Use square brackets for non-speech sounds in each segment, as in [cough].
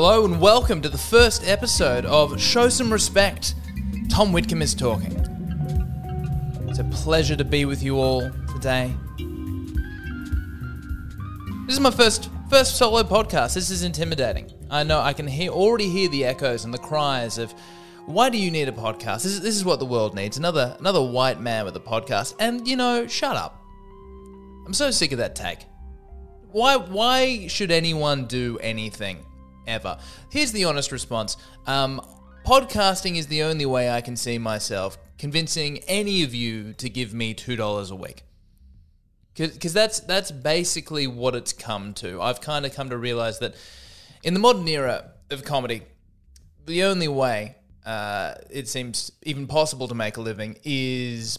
Hello and welcome to the first episode of Show Some Respect. Tom Witcombe is talking. It's a pleasure to be with you all today. This is my first first solo podcast. This is intimidating. I know I can hear already hear the echoes and the cries of why do you need a podcast? This is, this is what the world needs. Another another white man with a podcast. And you know, shut up. I'm so sick of that take. Why why should anyone do anything ever? Here's the honest response. Um, podcasting is the only way I can see myself convincing any of you to give me two dollars a week. Because that's that's basically what it's come to. I've kind of come to realize that in the modern era of comedy, the only way uh, it seems even possible to make a living is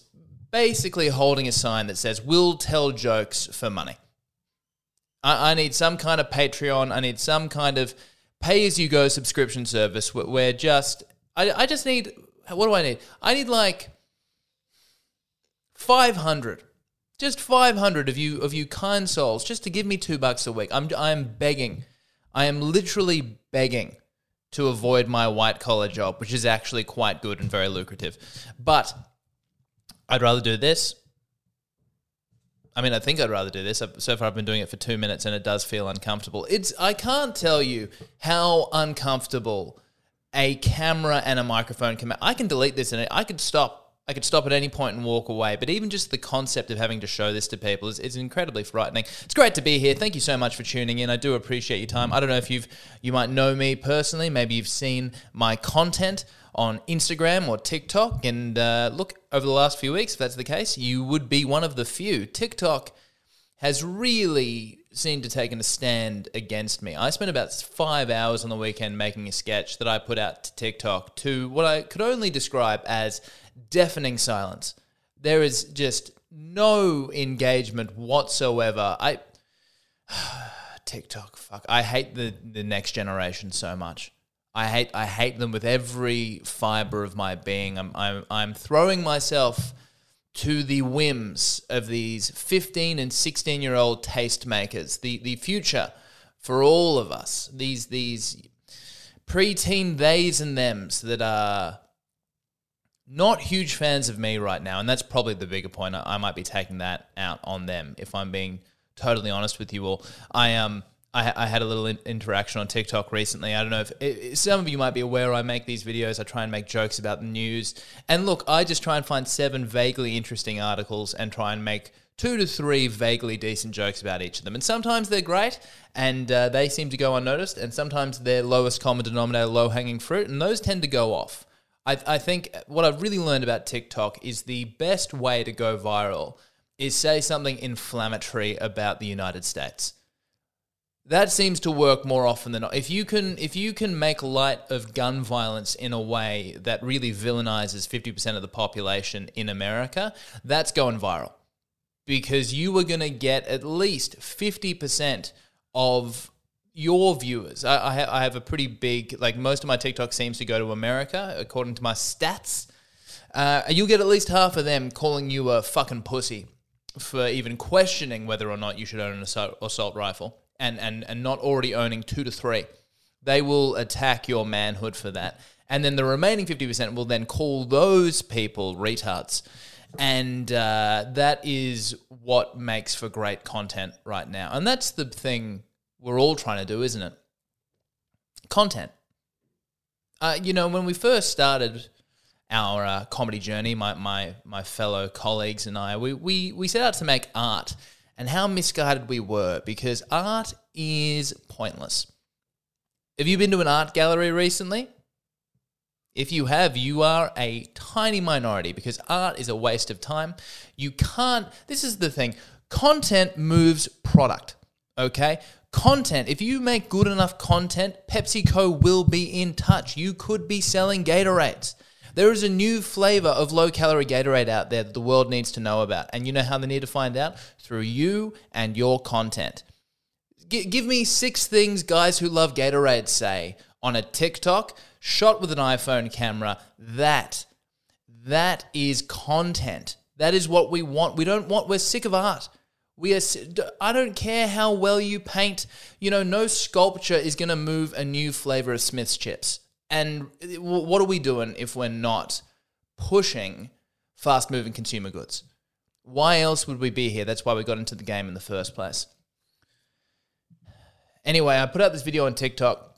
basically holding a sign that says "We'll tell jokes for money." I, I need some kind of Patreon. I need some kind of pay as you go subscription service where, just I, I just need what do I need? I need like five hundred, just five hundred of you of you kind souls, just to give me two bucks a week. I'm I'm begging, I am literally begging to avoid my white collar job, which is actually quite good and very lucrative, but I'd rather do this I mean, I think I'd rather do this. So far, I've been doing it for two minutes, and it does feel uncomfortable. It's I can't tell you how uncomfortable a camera and a microphone can. I can delete this, and I could stop. I could stop at any point and walk away. But even just the concept of having to show this to people is, is incredibly frightening. It's great to be here. Thank you so much for tuning in. I do appreciate your time. I don't know if you've you might know me personally. Maybe you've seen my content on Instagram or TikTok. And uh, look, over the last few weeks, if that's the case, you would be one of the few. TikTok has really seemed to take a stand against me. I spent about five hours on the weekend making a sketch that I put out to TikTok to what I could only describe as deafening silence. There is just no engagement whatsoever. I [sighs] TikTok, fuck. I hate the the next generation so much. I hate I hate them with every fiber of my being. I'm I'm I'm throwing myself to the whims of these 15 and 16 year old tastemakers. The the future for all of us. These these preteen theys and thems that are not huge fans of me right now, and that's probably the bigger point. I, might be taking that out on them if I'm being totally honest with you all. I. Um, I, I had a little in- interaction on TikTok recently. I don't know if it, some of you might be aware I make these videos. I try and make jokes about the news. And look, I just try and find seven vaguely interesting articles and try and make two to three vaguely decent jokes about each of them. And sometimes they're great and uh, they seem to go unnoticed. And sometimes they're lowest common denominator, low hanging fruit. And those tend to go off. I, I think what I've really learned about TikTok is the best way to go viral is say something inflammatory about the United States that seems to work more often than not. If you can, if you can make light of gun violence in a way that really villainizes fifty percent of the population in America, that's going viral because you are going to get at least fifty percent of your viewers. I, I, ha- I have a pretty big, like most of my TikTok seems to go to America, according to my stats. Uh, you'll get at least half of them calling you a fucking pussy for even questioning whether or not you should own an assault, assault rifle and, and, and not already owning two to three. They will attack your manhood for that. And then the remaining 50% will then call those people retards. And uh, that is what makes for great content right now. And that's the thing we're all trying to do, isn't it? Content. Uh, you know, when we first started our uh, comedy journey, my, my, my fellow colleagues and I, we, we, we set out to make art and how misguided we were because art is pointless. Have you been to an art gallery recently? If you have, you are a tiny minority because art is a waste of time. You can't, this is the thing content moves product, okay? Content, if you make good enough content, PepsiCo will be in touch. You could be selling Gatorades. There is a new flavor of low calorie Gatorade out there that the world needs to know about. And you know how they need to find out? Through you and your content. G- give me six things guys who love Gatorade say on a TikTok shot with an iPhone camera. That, that is content. That is what we want. We don't want, we're sick of art. We are. I don't care how well you paint. You know, no sculpture is going to move a new flavor of Smith's chips. And uh, what are we doing if we're not pushing fast-moving consumer goods? Why else would we be here? That's why we got into the game in the first place. Anyway, I put out this video on TikTok,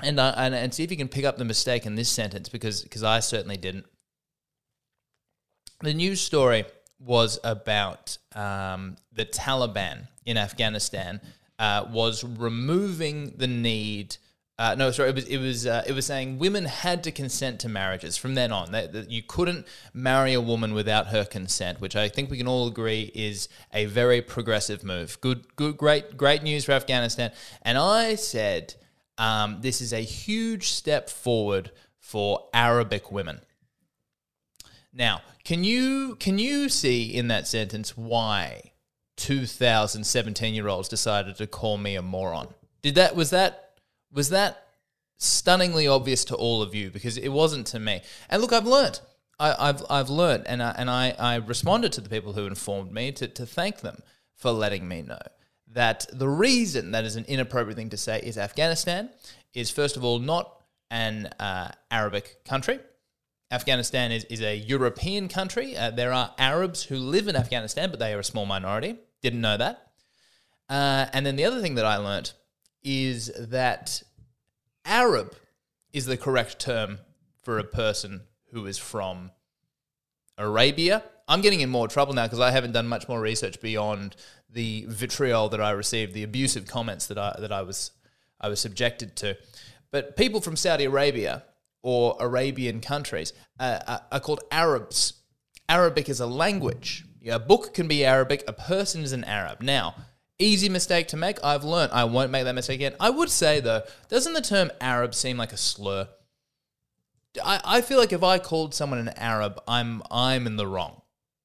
and uh, and, and see if you can pick up the mistake in this sentence because because I certainly didn't. The news story was about um, the Taliban in Afghanistan uh, was removing the need. Uh, no, sorry, it was it was uh, it was saying women had to consent to marriages from then on. That, that you couldn't marry a woman without her consent, which I think we can all agree is a very progressive move. Good, good, great, great news for Afghanistan. And I said um, this is a huge step forward for Arabic women. Now, can you can you see in that sentence why 2017 year olds decided to call me a moron? Did that was that was that stunningly obvious to all of you? Because it wasn't to me. And look, I've learnt. I, I've I've learnt, and I, and I, I responded to the people who informed me to, to thank them for letting me know that the reason that is an inappropriate thing to say is Afghanistan is first of all not an uh, Arabic country. Afghanistan is, is a European country. Uh, there are Arabs who live in Afghanistan, but they are a small minority. Didn't know that. Uh, and then the other thing that I learnt is that Arab is the correct term for a person who is from Arabia. I'm getting in more trouble now because I haven't done much more research beyond the vitriol that I received, the abusive comments that I that I was I was subjected to. But people from Saudi Arabia or Arabian countries uh, are, are called Arabs. Arabic is a language. A book can be Arabic. A person is an Arab. Now, easy mistake to make. I've learned. I won't make that mistake again. I would say though, doesn't the term Arab seem like a slur? I, I feel like if I called someone an Arab, I'm I'm in the wrong.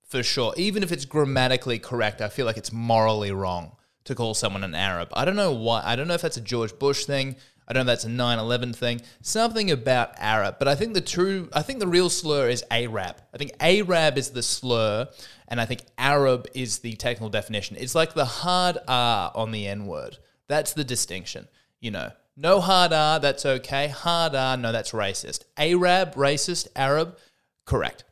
For sure. Even if it's grammatically correct, I feel like it's morally wrong to call someone an Arab. I don't know why. I don't know if that's a George Bush thing. I don't know if that's a 9/11 thing. Something about Arab, but I think the true I think the real slur is Arab. I think Arab is the slur and I think Arab is the technical definition. It's like the hard R on the N word. That's the distinction. You know, no hard R, that's okay. Hard R, no, that's racist. Arab, racist, Arab, correct.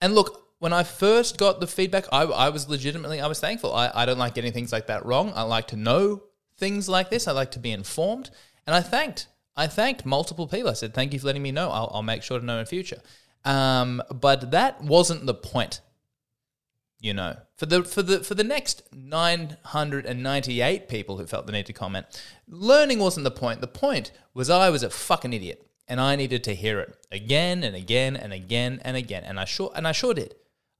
And look, when I first got the feedback, I, I was legitimately, I was thankful. I, I don't like getting things like that wrong. I like to know things like this. I like to be informed. And I thanked, I thanked multiple people. I said, thank you for letting me know. I'll, I'll make sure to know in future. Um, but that wasn't the point. You know, for the for the for the next 998 people who felt the need to comment, learning wasn't the point. The point was I was a fucking idiot and I needed to hear it again and again and again and again. And I sure and I sure did.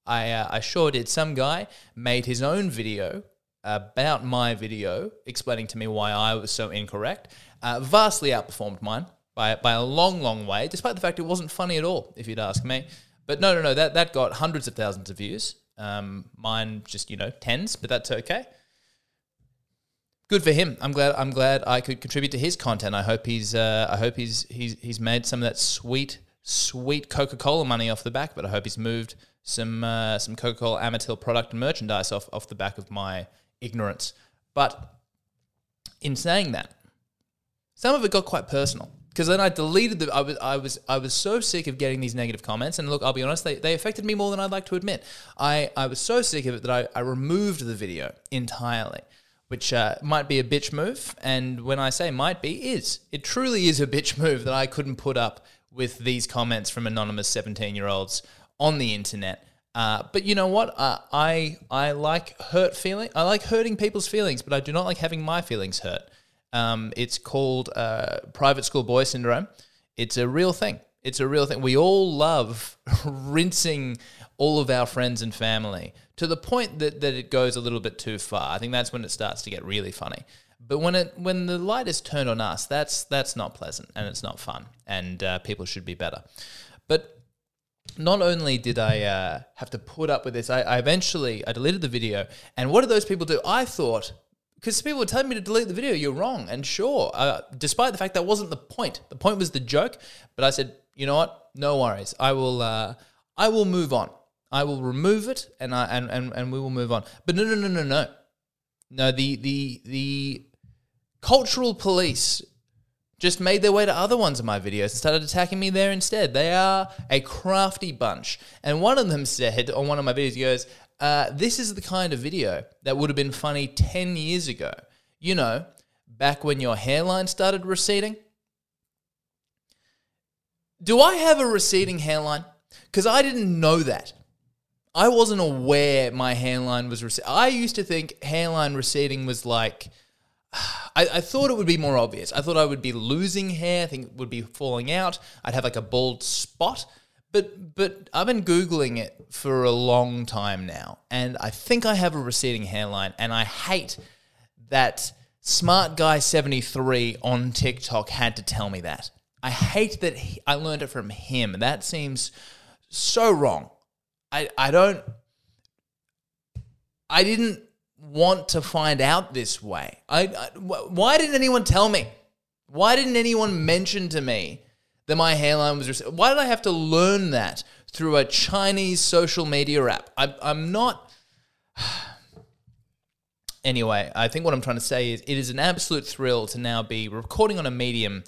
I uh, I sure did. Some guy made his own video about my video, explaining to me why I was so incorrect. Uh, vastly outperformed mine by by a long, long way, despite the fact it wasn't funny at all, if you'd ask me. But no, no, no, that that got hundreds of thousands of views. Um, mine just you know tens, but that's okay good for him. I'm glad. I'm glad I could contribute to his content. I hope he's. Uh, I hope he's he's he's made some of that sweet sweet Coca Cola money off the back. But I hope he's moved some uh, some Coca Cola Amatil product and merchandise off off the back of my ignorance. But in saying that, some of it got quite personal. Because then I deleted the. I was I was I was so sick of getting these negative comments, and look, I'll be honest, they, they affected me more than I'd like to admit. I, I was so sick of it that I, I removed the video entirely which uh, might be a bitch move. And when I say might be, is. It truly is a bitch move that I couldn't put up with these comments from anonymous 17 year olds on the internet. Uh, but you know what? Uh, I I like hurt feeling. I like hurting people's feelings, but I do not like having my feelings hurt. Um, it's called uh, private school boy syndrome. It's a real thing. It's a real thing. We all love [laughs] rinsing all of our friends and family to the point that, that it goes a little bit too far. I think that's when it starts to get really funny. But when it when the light is turned on us, that's that's not pleasant and it's not fun, and uh, people should be better. But not only did I uh, have to put up with this, I, I eventually I deleted the video. And what did those people do? I thought because people were telling me to delete the video, you're wrong. And sure, uh, despite the fact that wasn't the point. The point was the joke. But I said, you know what? No worries. I will. Uh, I will move on. I will remove it and I and, and, and we will move on. But no no no no no. No, the the the cultural police just made their way to other ones of my videos and started attacking me there instead. They are a crafty bunch. And one of them said on one of my videos, he goes, uh, This is the kind of video that would have been funny 10 years ago. You know, back when your hairline started receding. Do I have a receding hairline? Because I didn't know that. I wasn't aware my hairline was receding. I used to think hairline receding was like I, I, thought it would be more obvious. I thought I would be losing hair. I think it would be falling out. I'd have like a bald spot. But but I've been googling it for a long time now, and I think I have a receding hairline. And I hate that smart guy seventy three on TikTok had to tell me that. I hate that he, I learned it from him. That seems so wrong. I I don't. I didn't want to find out this way? I, I, why didn't anyone tell me? Why didn't anyone mention to me that my hairline was? Why did I have to learn that through a Chinese social media app? I, I'm not. [sighs] anyway, I think what I'm trying to say is it is an absolute thrill to now be recording on a medium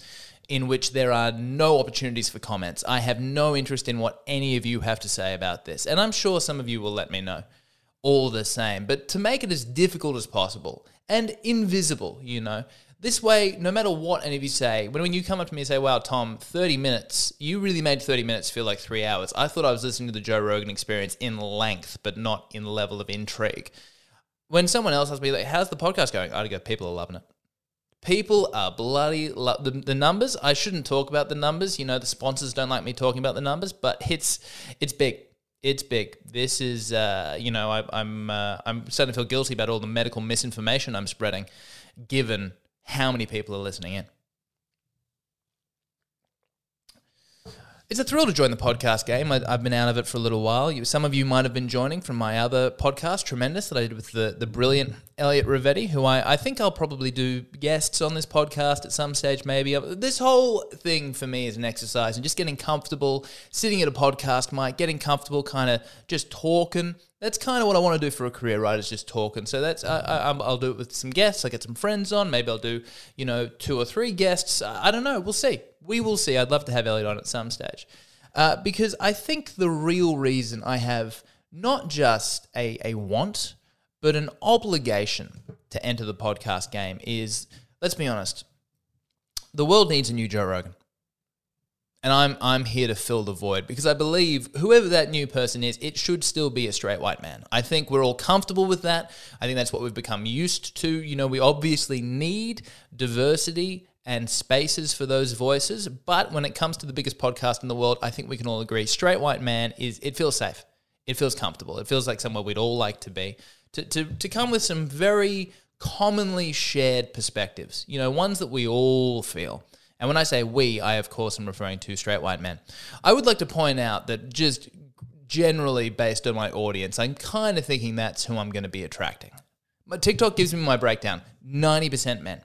in which there are no opportunities for comments. I have no interest in what any of you have to say about this, and I'm sure some of you will let me know all the same, but to make it as difficult as possible and invisible, you know. This way, no matter what any of you say, when, when you come up to me and say, wow, Tom, 30 minutes, you really made 30 minutes feel like three hours. I thought I was listening to the Joe Rogan experience in length, but not in level of intrigue. When someone else asks me, like, how's the podcast going? I'd go, people are loving it. People are bloody lo- the, the numbers. I shouldn't talk about the numbers. You know, the sponsors don't like me talking about the numbers, but it's it's big it's big. This is, uh, you know, I, I'm uh, I'm starting to feel guilty about all the medical misinformation I'm spreading, given how many people are listening in. It's a thrill to join the podcast game. I, have been out of it for a little while. You, some of you might have been joining from my other podcast, Tremendous, that I did with the, the brilliant Elliot Rivetti, who I, I think I'll probably do guests on this podcast at some stage, maybe. Uh, this whole thing for me is an exercise and just getting comfortable, sitting at a podcast mic, getting comfortable, kind of just talking that's kind of what I want to do for a career, right? Is just talking. So that's I, will do it with some guests. I get some friends on. Maybe I'll do you know two or three guests. I don't know. We'll see. We will see. I'd love to have Elliot on at some stage uh, because I think the real reason I have not just a, a want but an obligation to enter the podcast game is let's be honest. The world needs a new Joe Rogan and I'm I'm here to fill the void because I believe whoever that new person is, it should still be a straight white man. I think we're all comfortable with that. I think that's what we've become used to. You know, we obviously need diversity and spaces for those voices, but when it comes to the biggest podcast in the world, I think we can all agree straight white man is it feels safe. It feels comfortable. It feels like somewhere we'd all like to be. To to to come with some very commonly shared perspectives. You know, ones that we all feel. And when I say we, I of course am referring to straight white men. I would like to point out that just generally based on my audience, I'm kind of thinking that's who I'm going to be attracting. But TikTok gives me my breakdown 90% men.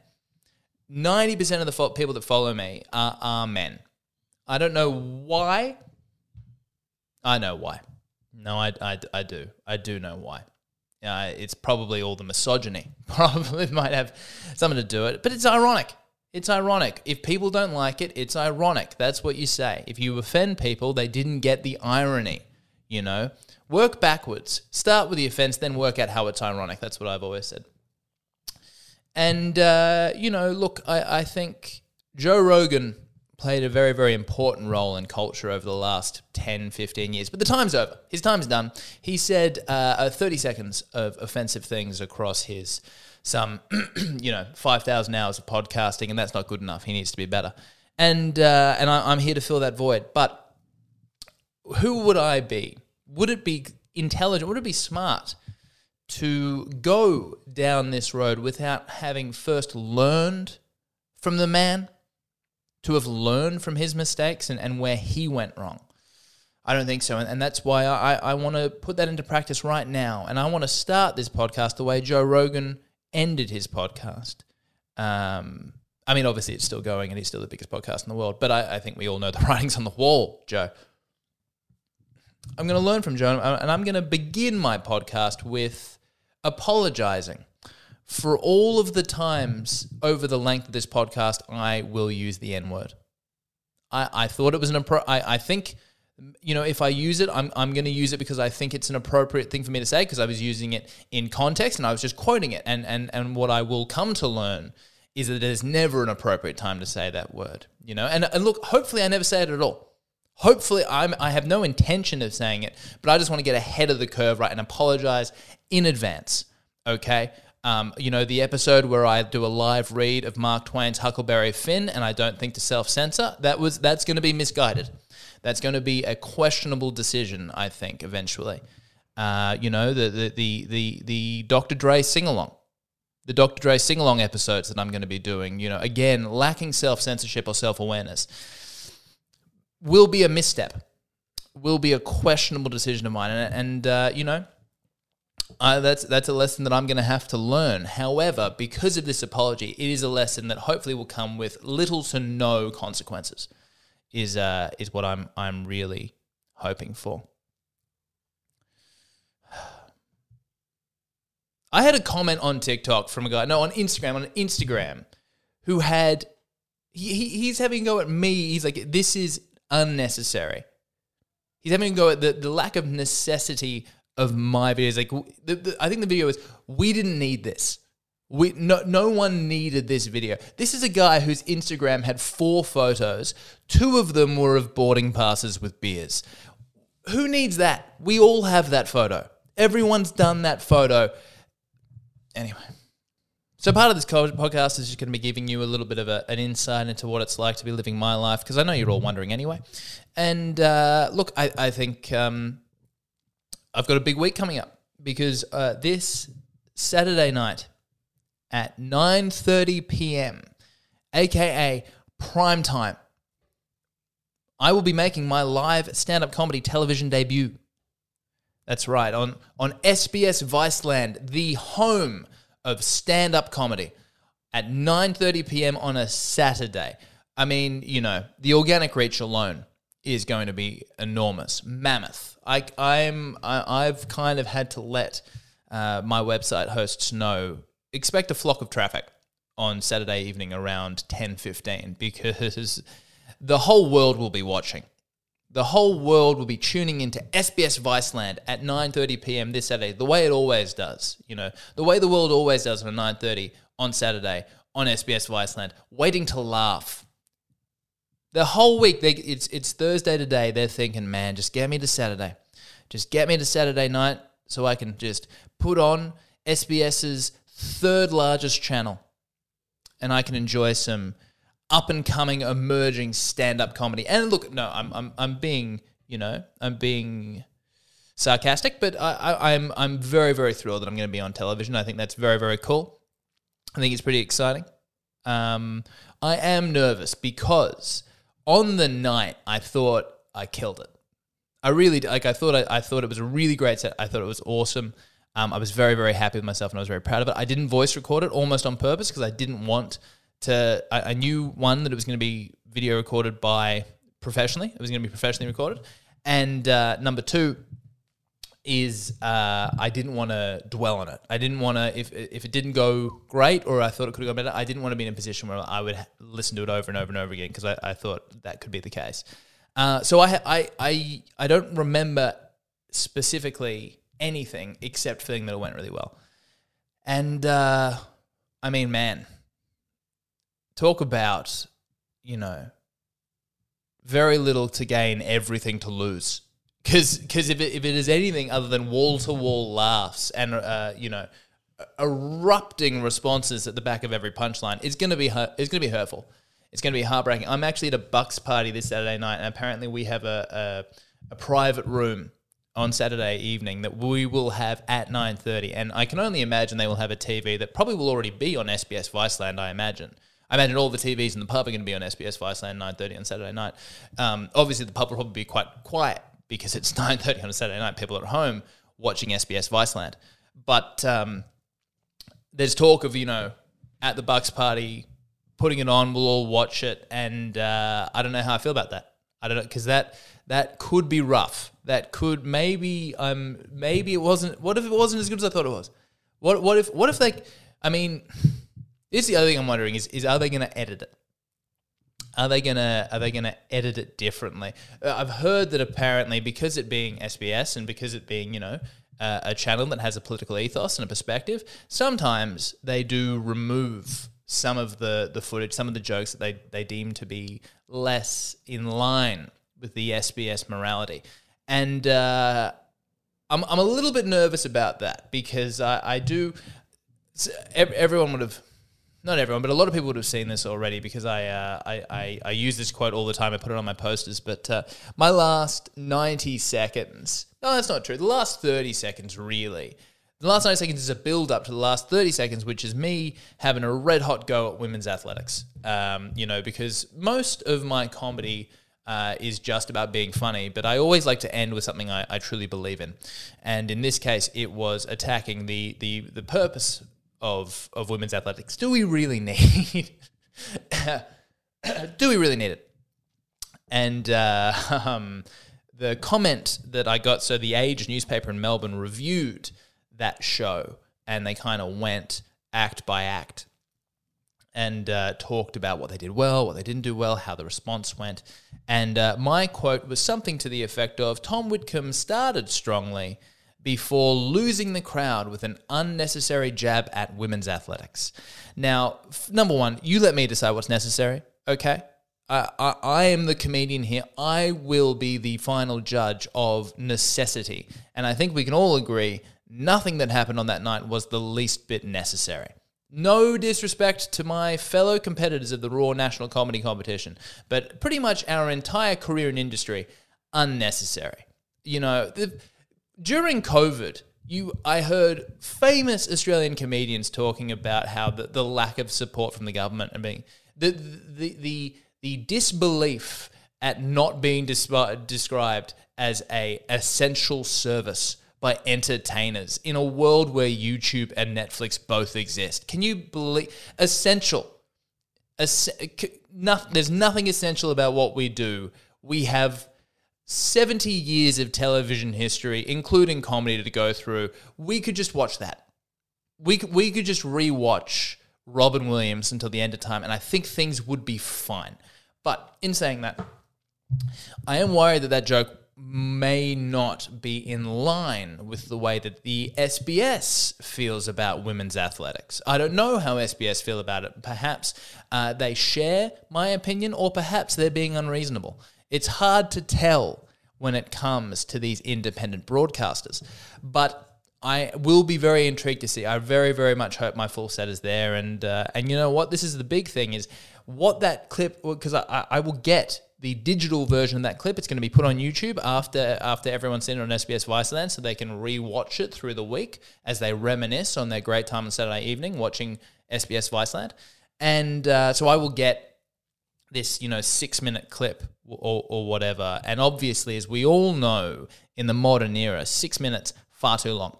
90% of the people that follow me are, are men. I don't know why. I know why. No, I, I, I do. I do know why. Uh, it's probably all the misogyny. [laughs] Probably might have something to do with it, but it's ironic. It's ironic. If people don't like it, it's ironic. That's what you say. If you offend people, they didn't get the irony, you know? Work backwards. Start with the offense, then work out how it's ironic. That's what I've always said. And, uh, you know, look, I, I think Joe Rogan played a very, very important role in culture over the last 10, 15 years. But the time's over. His time's done. He said uh, 30 seconds of offensive things across his some, [clears throat] you know, 5,000 hours of podcasting, and that's not good enough. He needs to be better. And, uh, and I, I'm here to fill that void. But who would I be? Would it be intelligent? Would it be smart to go down this road without having first learned from the man? To have learned from his mistakes and, and where he went wrong? I don't think so. And, and that's why I, I want to put that into practice right now. And I want to start this podcast the way Joe Rogan ended his podcast. Um, I mean, obviously, it's still going and he's still the biggest podcast in the world, but I, I think we all know the [laughs] writing's on the wall, Joe. I'm going to learn from Joe, and I'm going to begin my podcast with apologizing for all of the times over the length of this podcast I will use the N word. I, I thought it was an appro- I, I think you know if I use it I'm, I'm going to use it because I think it's an appropriate thing for me to say because I was using it in context and I was just quoting it. And and and what I will come to learn is that there's never an appropriate time to say that word you know? And, and look hopefully I never say it at all. Hopefully I'm I have no intention of saying it but I just want to get ahead of the curve right and apologize in advance okay? Um, you know, the episode where I do a live read of Mark Twain's Huckleberry Finn and I don't think to self censor, that was that's going to be misguided. That's going to be a questionable decision, I think, eventually. Uh, you know, the, the, the, the, the Dr. Dre sing along, the Dr. Dre sing along episodes that I'm going to be doing, you know, again, lacking self censorship or self awareness, will be a misstep, will be a questionable decision of mine. And, and uh, you know, uh, that's that's a lesson that I'm going to have to learn. However, because of this apology, it is a lesson that hopefully will come with little to no consequences. Is uh, is what I'm I'm really hoping for. I had a comment on TikTok from a guy, no, on Instagram, on Instagram, who had he, he he's having a go at me. He's like, this is unnecessary. He's having a go at the, the lack of necessity of my videos. Like, the, the, I think the video is we didn't need this. We no no one needed this video. This is a guy whose Instagram had four photos. Two of them were of boarding passes with beers. Who needs that? We all have that photo. Everyone's done that photo. Anyway, so part of this podcast is just going to be giving you a little bit of a, an insight into what it's like to be living my life because I know you're all wondering anyway. And uh, look, I, I think um, I've got a big week coming up because uh, this Saturday night at 9:30 p.m., aka prime time, I will be making my live stand-up comedy television debut. That's right on on SBS Viceland, the home of stand-up comedy, at 9:30 p.m. on a Saturday. I mean, you know, the organic reach alone is going to be enormous, mammoth. I, I'm I, I've kind of had to let uh, my website hosts know expect a flock of traffic on Saturday evening around 10:15 because the whole world will be watching. The whole world will be tuning into SBS Viceland at 9:30 p.m. this Saturday, the way it always does. You know, the way the world always does on 9:30 on Saturday on SBS Viceland, waiting to laugh the whole week, they, it's it's Thursday today. They're thinking, man, just get me to Saturday, just get me to Saturday night so I can just put on SBS's third largest channel, and I can enjoy some up and coming, emerging stand up comedy. And look, no, I'm I'm I'm being you know I'm being sarcastic, but I, I'm I'm very very thrilled that I'm going to be on television. I think that's very very cool. I think it's pretty exciting. Um, I am nervous because on the night, I thought I killed it. I really like. I thought I, I thought it was a really great set. I thought it was awesome. Um, I was very very happy with myself and I was very proud of it. I didn't voice record it almost on purpose because I didn't want to. I, I knew one that it was going to be video recorded by professionally. It was going to be professionally recorded, and uh, number two, is uh, I didn't want to dwell on it. I didn't want to if if it didn't go great or I thought it could have gone better. I didn't want to be in a position where I would listen to it over and over and over again because I, I thought that could be the case. Uh, so I, I I I don't remember specifically anything except feeling that it went really well. And uh, I mean, man, talk about you know very little to gain, everything to lose because if it, if it is anything other than wall to wall laughs and uh, you know erupting responses at the back of every punchline, it's gonna be it's gonna be hurtful. It's gonna be heartbreaking. I'm actually at a Bucks party this Saturday night, and apparently we have a, a, a private room on Saturday evening that we will have at 9:30 and I can only imagine they will have a TV that probably will already be on SBS Viceland I imagine. I imagine all the TVs in the pub are going to be on SBS Viceland 9:30 on Saturday night. Um, obviously the pub will probably be quite quiet because it's [laughs] 9.30 on a Saturday night, people at home watching SBS Viceland. But um, there's talk of, you know, at the Bucks party, putting it on, we'll all watch it. And uh, I don't know how I feel about that. I don't know, because that, that could be rough. That could maybe um maybe it wasn't. What if it wasn't as good as I thought it was? What what if what if they? I mean, is the other thing I'm wondering is is are they going to edit it? Are they gonna Are they gonna edit it differently? Uh, I've heard that apparently because it being SBS and because it being you know uh, a channel that has a political ethos and a perspective, sometimes they do remove some of the the footage, some of the jokes that they they deem to be less in line with the SBS morality, and uh, I'm I'm a little bit nervous about that because I I do. Everyone would have not everyone, but a lot of people would have seen this already because I, uh, I, I, I, use this quote all the time. I put it on my posters. But uh, my last 90 seconds, no, that's not true. The last 30 seconds, really. The last 90 seconds is a build up to the last 30 seconds, which is me having a red hot go at women's athletics. Um, you know, because most of my comedy. Uh, is just about being funny, but I always like to end with something I, I, truly believe in, and in this case, it was attacking the the the purpose of of women's athletics. Do we really [laughs] need? do we really need it? And uh, [laughs] um, the comment that I got, so the Age newspaper in Melbourne reviewed that show, and they kind of went act by act and uh, talked about what they did well, what they didn't do well, how the response went. And uh, my quote was something to the effect of Tom Witcombe started strongly before losing the crowd with an unnecessary jab at women's athletics. Now, f- number one, you let me decide what's necessary, okay? I, I, I am the comedian here. I will be the final judge of necessity. And I think we can all agree nothing that happened on that night was the least bit necessary. No disrespect to my fellow competitors of the Raw National Comedy Competition, but pretty much our entire career in industry, unnecessary. You know, the, during COVID, you I heard famous Australian comedians talking about how the, the lack of support from the government and being the the the, the disbelief at not being described as a essential service by entertainers in a world where YouTube and Netflix both exist. Can you believe essential? Es- there's nothing essential about what we do. We have 70 years of television history, including comedy to go through, we could just watch that. We could, we could just rewatch Robin Williams until the end of time, and I think things would be fine. But in saying that, I am worried that that joke may not be in line with the way that the SBS feels about women's athletics. I don't know how SBS feel about it. Perhaps uh, they share my opinion, or perhaps they're being unreasonable. It's hard to tell when it comes to these independent broadcasters. But I will be very intrigued to see. I very, very much hope my full set is there. And uh, and you know what? This is the big thing is what that clip because I, I will get the digital version of that clip. It's going to be put on YouTube after after everyone's seen it on SBS Viceland, so they can re-watch it through the week as they reminisce on their great time on Saturday evening watching SBS Viceland. And uh, so I will get this, you know, six minute clip or, or whatever. And obviously, as we all know, in the modern era, six minutes far too long.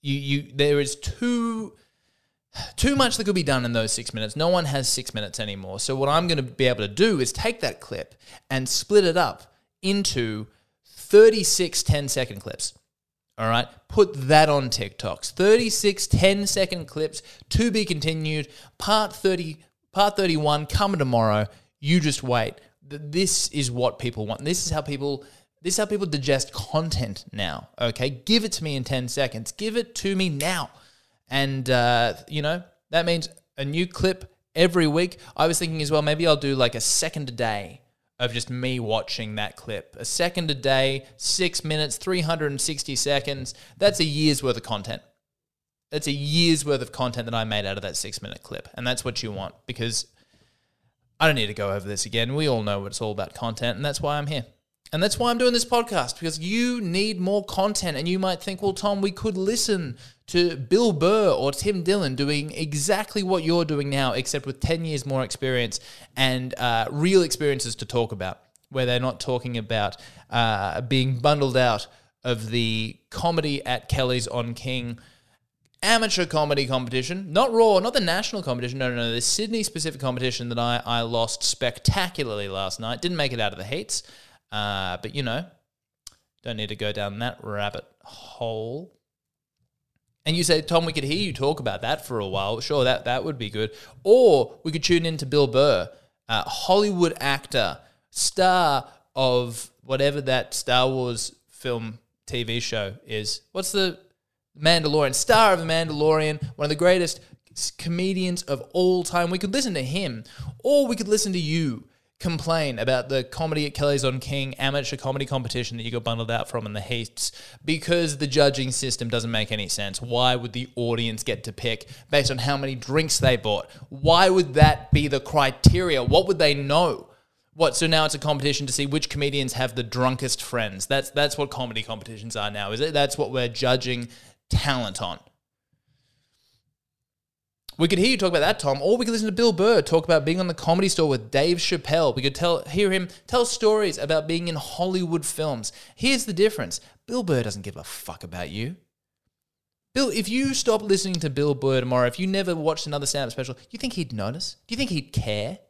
You you there is too too much that could be done in those six minutes. No one has six minutes anymore. So what I'm going to be able to do is take that clip and split it up into 36 10 second clips. All right, put that on TikToks. 36 10 second clips to be continued. Part 30 Part 31 coming tomorrow. You just wait. This is what people want. This is how people this is how people digest content now. Okay, give it to me in 10 seconds. Give it to me now. And uh, you know, that means a new clip every week. I was thinking as well, maybe I'll do like a second a day of just me watching that clip. A second a day, six minutes, 360 seconds. That's a year's worth of content. That's a year's worth of content that I made out of that six minute clip. And that's what you want because I don't need to go over this again. We all know what it's all about content, and that's why I'm here. And that's why I'm doing this podcast because you need more content. And you might think, well, Tom, we could listen to Bill Burr or Tim Dillon doing exactly what you're doing now, except with 10 years more experience and uh, real experiences to talk about, where they're not talking about uh, being bundled out of the comedy at Kelly's on King amateur comedy competition, not Raw, not the national competition. No, no, no, the Sydney specific competition that I, I lost spectacularly last night. Didn't make it out of the heats. Uh, but you know, don't need to go down that rabbit hole. And you say, Tom, we could hear you talk about that for a while. Sure, that, that would be good. Or we could tune in to Bill Burr, uh, Hollywood actor, star of whatever that Star Wars film TV show is. What's the Mandalorian? Star of the Mandalorian, one of the greatest comedians of all time. We could listen to him, or we could listen to you complain about the comedy at Kelly's on King amateur comedy competition that you got bundled out from in the heats because the judging system doesn't make any sense. Why would the audience get to pick based on how many drinks they bought? Why would that be the criteria? What would they know? What? So now it's a competition to see which comedians have the drunkest friends. That's that's what comedy competitions are now. Is it? That's what we're judging talent on. We could hear you talk about that, Tom, or we could listen to Bill Burr talk about being on the comedy store with Dave Chappelle. We could tell hear him tell stories about being in Hollywood films. Here's the difference. Bill Burr doesn't give a fuck about you. Bill, if you stop listening to Bill Burr tomorrow, if you never watched another stand-up special, do you think he'd notice? Do you think he'd care?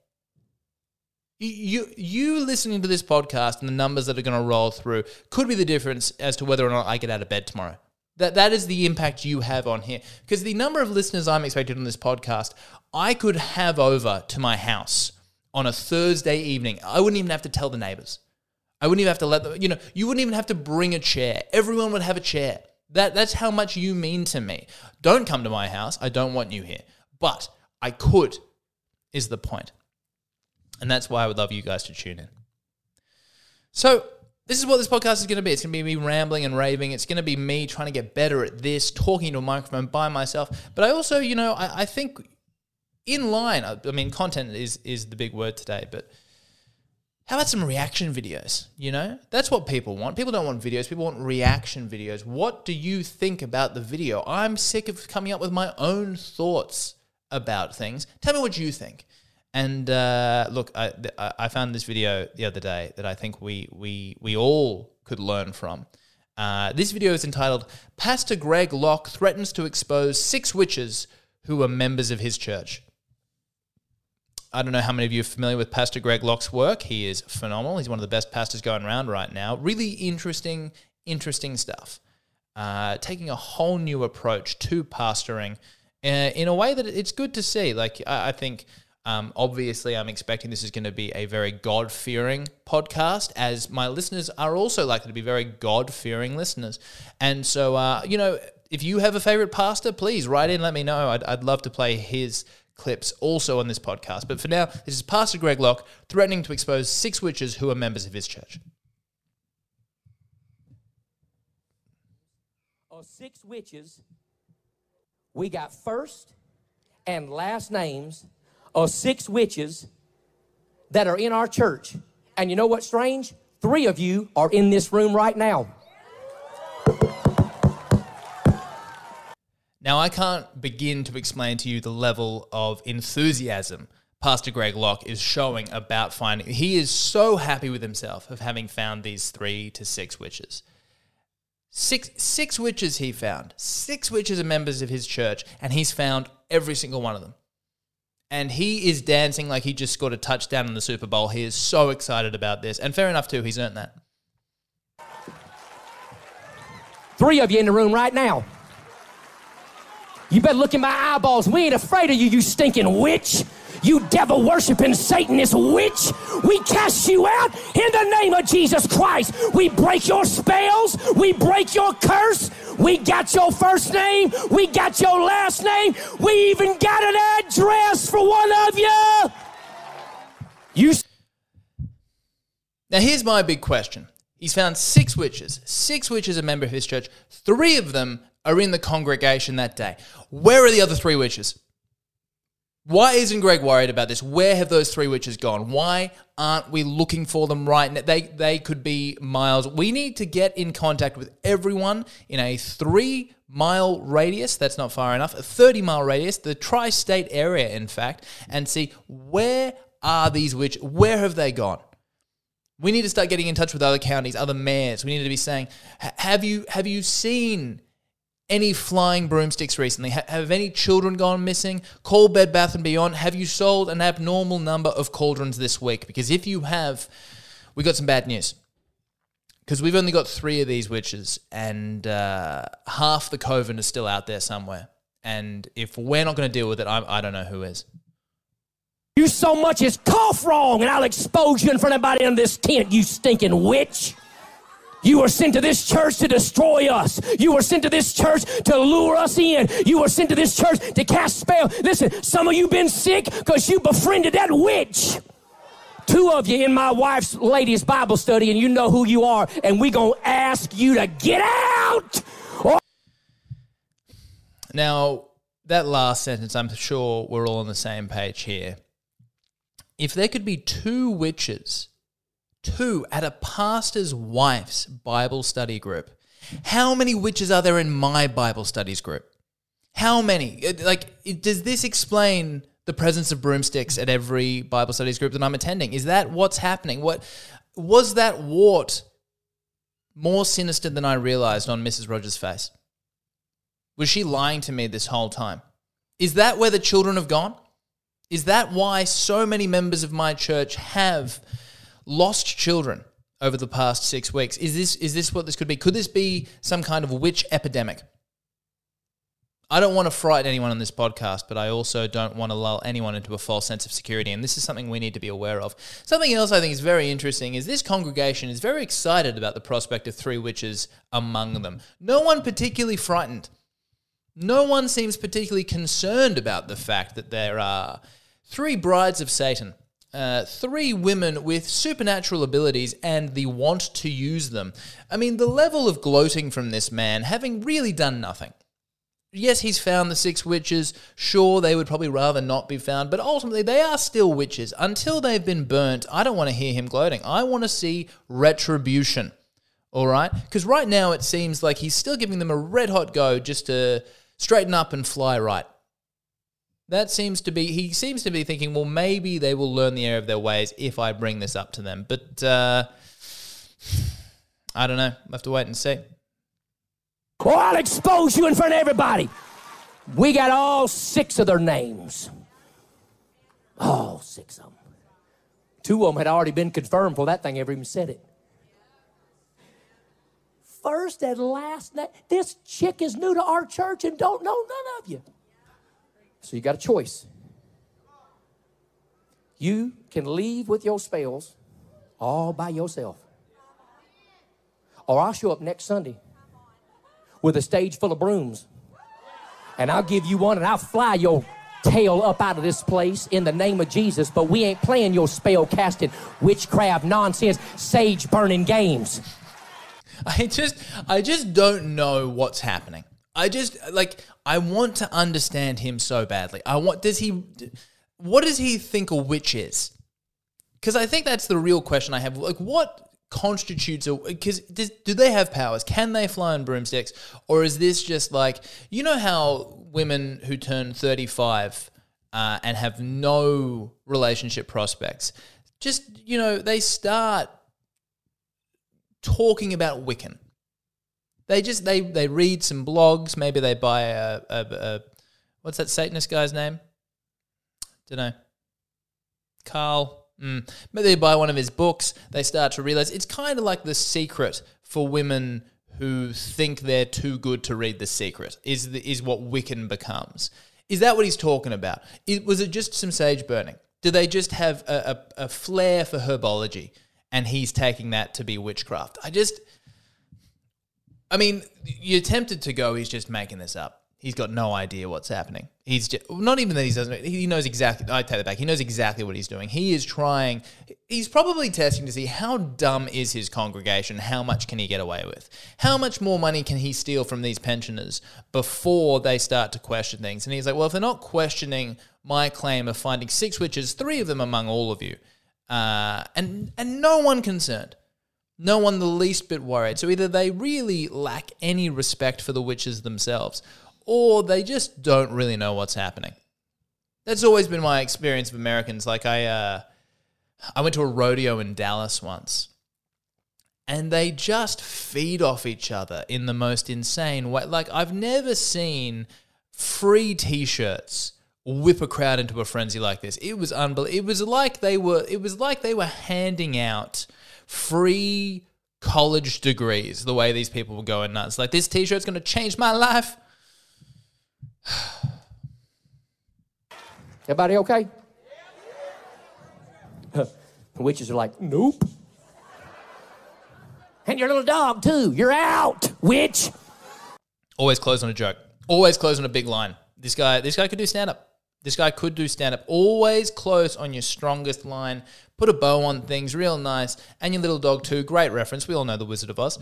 You, you, you listening to this podcast and the numbers that are going to roll through could be the difference as to whether or not I get out of bed tomorrow. That that is the impact you have on here. Because the number of listeners I'm expected on this podcast, I could have over to my house on a Thursday evening. I wouldn't even have to tell the neighbors. I wouldn't even have to let them, you know, you wouldn't even have to bring a chair. Everyone would have a chair. That that's how much you mean to me. Don't come to my house. I don't want you here. But I could is the point. And that's why I would love you guys to tune in. So, this is what this podcast is going to be. It's going to be me rambling and raving. It's going to be me trying to get better at this, talking to a microphone by myself. But I also, you know, I, I think in line. I, I mean, content is is the big word today, but how about some reaction videos? You know, that's what people want. People don't want videos. People want reaction videos. What do you think about the video? I'm sick of coming up with my own thoughts about things. Tell me what you think. And uh, look, I, I found this video the other day that I think we we we all could learn from. Uh, this video is entitled "Pastor Greg Locke threatens to expose six witches who are members of his church." I don't know how many of you are familiar with Pastor Greg Locke's work. He is phenomenal. He's one of the best pastors going around right now. Really interesting, interesting stuff. Uh, taking a whole new approach to pastoring uh, in a way that it's good to see. Like I, I think um, obviously, I'm expecting this is going to be a very God fearing podcast, as my listeners are also likely to be very God fearing listeners. And so, uh, you know, if you have a favorite pastor, please write in, let me know. I'd, I'd love to play his clips also on this podcast. But for now, this is Pastor Greg Locke threatening to expose six witches who are members of his church. Of six witches, we got first and last names of six witches that are in our church. And you know what's strange? Three of you are in this room right now. Now, I can't begin to explain to you the level of enthusiasm Pastor Greg Locke is showing about finding. He is so happy with himself of having found these three to six witches. Six, six witches he found. Six witches are members of his church, and he's found every single one of them and he is dancing like he just scored a touchdown in the Super Bowl. He is so excited about this, and fair enough too. He's earned that. Three of you in the room right now. You better look in my eyeballs. We ain't afraid of you, you stinking witch. You devil worshiping Satanist witch. We cast you out in the name of Jesus Christ. We break your spells. We break your curse. We got your first name. We got your last name. We even got an address for one of you. You. Now, here's my big question. He's found six witches. Six witches are member of his church. Three of them are in the congregation that day. Where are the other three witches? Why isn't Greg worried about this? Where have those three witches gone? Why aren't we looking for them right now? They, they could be miles. We need to get in contact with everyone in a three mile radius. That's not far enough. A 30 mile radius, the tri state area, in fact, and see where are these witches? Where have they gone? We need to start getting in touch with other counties, other mayors. We need to be saying, have you, have you seen any flying broomsticks recently? have any children gone missing? Call Bed Bath and Beyond. Have you sold an abnormal number of cauldrons this week? Because if you have, we got some bad news. because we've only got three of these witches, and uh, half the coven is still out there somewhere. And if we're not going to deal with it, I, I don't know who is. You so much as cough wrong, and I'll expose you in front of everybody in this tent, you stinking witch. You were sent to this church to destroy us. You were sent to this church to lure us in. You were sent to this church to cast spell. Listen, some of you been sick because you befriended that witch. Two of you in my wife's ladies Bible study, and you know who you are, and we gonna ask you to get out. Or- Now, that last sentence, I'm sure we're all on the same page here. If there could be two witches, two at a pastor's wife's Bible study group, how many witches are there in my Bible studies group? How many? Uh, like, does this explain the presence of broomsticks at every Bible studies group that I'm attending? Is that what's happening? What was that wart more sinister than I realized on Mrs. Rogers' face? Was she lying to me this whole time? Is that where the children have gone? Is that why so many members of my church have lost children over the past six weeks? Is this is this what this could be? Could this be some kind of witch epidemic? I don't want to frighten anyone on this podcast, but I also don't want to lull anyone into a false sense of security. And this is something we need to be aware of. Something else I think is very interesting is this congregation is very excited about the prospect of three witches among them. No one particularly frightened. No one seems particularly concerned about the fact that there are three brides of Satan, uh, three women with supernatural abilities and the want to use them. I mean, the level of gloating from this man, having really done nothing. Yes, he's found the six witches. Sure, they would probably rather not be found, but ultimately they are still witches. Until they've been burnt, I don't want to hear him gloating. I want to see retribution. All right? Because right now it seems like he's still giving them a red hot go just to straighten up and fly right. That seems to be, he seems to be thinking, well, maybe they will learn the error of their ways if I bring this up to them. But uh, I don't know. We'll have to wait and see. or I'll expose you in front of everybody. We got all six of their names. All six of them. Two of them had already been confirmed before that thing ever even said it. First and last name. This chick is new to our church and don't know none of you. So you got a choice. You can leave with your spells all by yourself. Or I'll show up next Sunday with a stage full of brooms. And I'll give you one and I'll fly your tail up out of this place in the name of Jesus. But we ain't playing your spell casting, witchcraft, nonsense, sage burning games. I just I just don't know what's happening. I just like I want to understand him so badly. I want does he what does he think a witch is? Cuz I think that's the real question I have. Like what constitutes a cuz do they have powers? Can they fly on broomsticks or is this just like you know how women who turn 35 uh, and have no relationship prospects just you know they start talking about Wiccan. They just they they read some blogs. Maybe they buy a, a, a what's that Satanist guy's name? Don't know. Carl. Mm. Maybe they buy one of his books. They start to realize it's kind of like the secret for women who think they're too good to read the secret. Is the, is what Wiccan becomes. Is that what he's talking about? It, was it just some sage burning? Do they just have a, a, a flair for herbology? and he's taking that to be witchcraft. I just, I mean, you're tempted to go, he's just making this up. He's got no idea what's happening. He's just, not even that he doesn't, he knows exactly, I take that back. He knows exactly what he's doing. He is trying, he's probably testing to see how dumb is his congregation? How much can he get away with? How much more money can he steal from these pensioners before they start to question things? And he's like, well, if they're not questioning my claim of finding six witches, three of them among all of you, uh, and and no one concerned, no one the least bit worried. So either they really lack any respect for the witches themselves, or they just don't really know what's happening. That's always been my experience of Americans. Like I, uh, I went to a rodeo in Dallas once, and they just feed off each other in the most insane way. Like I've never seen free T-shirts whip a crowd into a frenzy like this. It was unbelievable. It was like they were. It was like they were handing out free college degrees. The way these people were going nuts, like this T-shirt's going to change my life. [sighs] Everybody okay? [laughs] The witches are like, nope. And your little dog, too. You're out, witch. Always close on a joke. Always close on a big line. This guy, this guy could do stand up. This guy could do stand up. Always close on your strongest line. Put a bow on things, real nice. And your little dog too. Great reference. We all know the Wizard of Oz.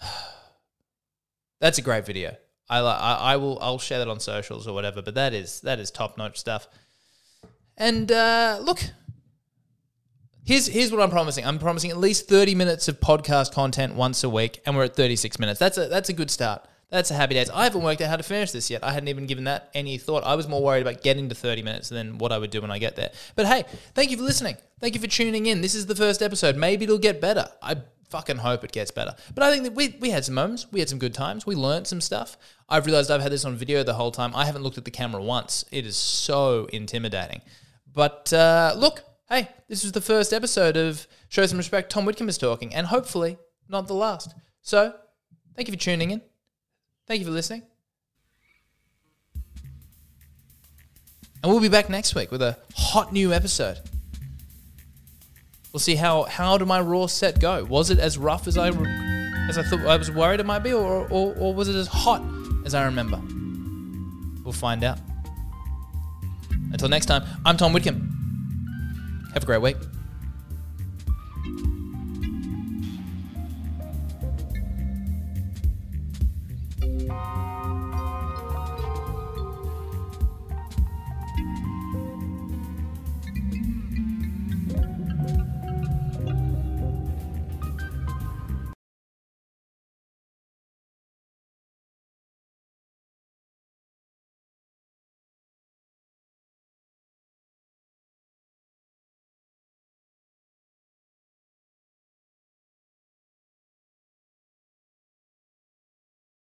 [sighs] That's a great video. I, I I will I'll share that on socials or whatever. But that is that is top notch stuff. And uh, look, Here's here's what I'm promising. I'm promising at least 30 minutes of podcast content once a week, and we're at 36 minutes. That's a that's a good start. That's a happy days. I haven't worked out how to finish this yet. I hadn't even given that any thought. I was more worried about getting to 30 minutes than what I would do when I get there. But hey, thank you for listening. Thank you for tuning in. This is the first episode. Maybe it'll get better. I fucking hope it gets better. But I think that we, we had some moments. We had some good times. We learned some stuff. I've realized I've had this on video the whole time. I haven't looked at the camera once. It is so intimidating. But uh, look, hey, this was the first episode of Show Some Respect. Tom Witcombe is talking, and hopefully not the last. So, thank you for tuning in. Thank you for listening. And we'll be back next week with a hot new episode. We'll see how how did my raw set go? Was it as rough as I as I thought I was worried it might be, or or, or was it as hot as I remember? We'll find out. Until next time, I'm Tom Witcombe. Have a great week.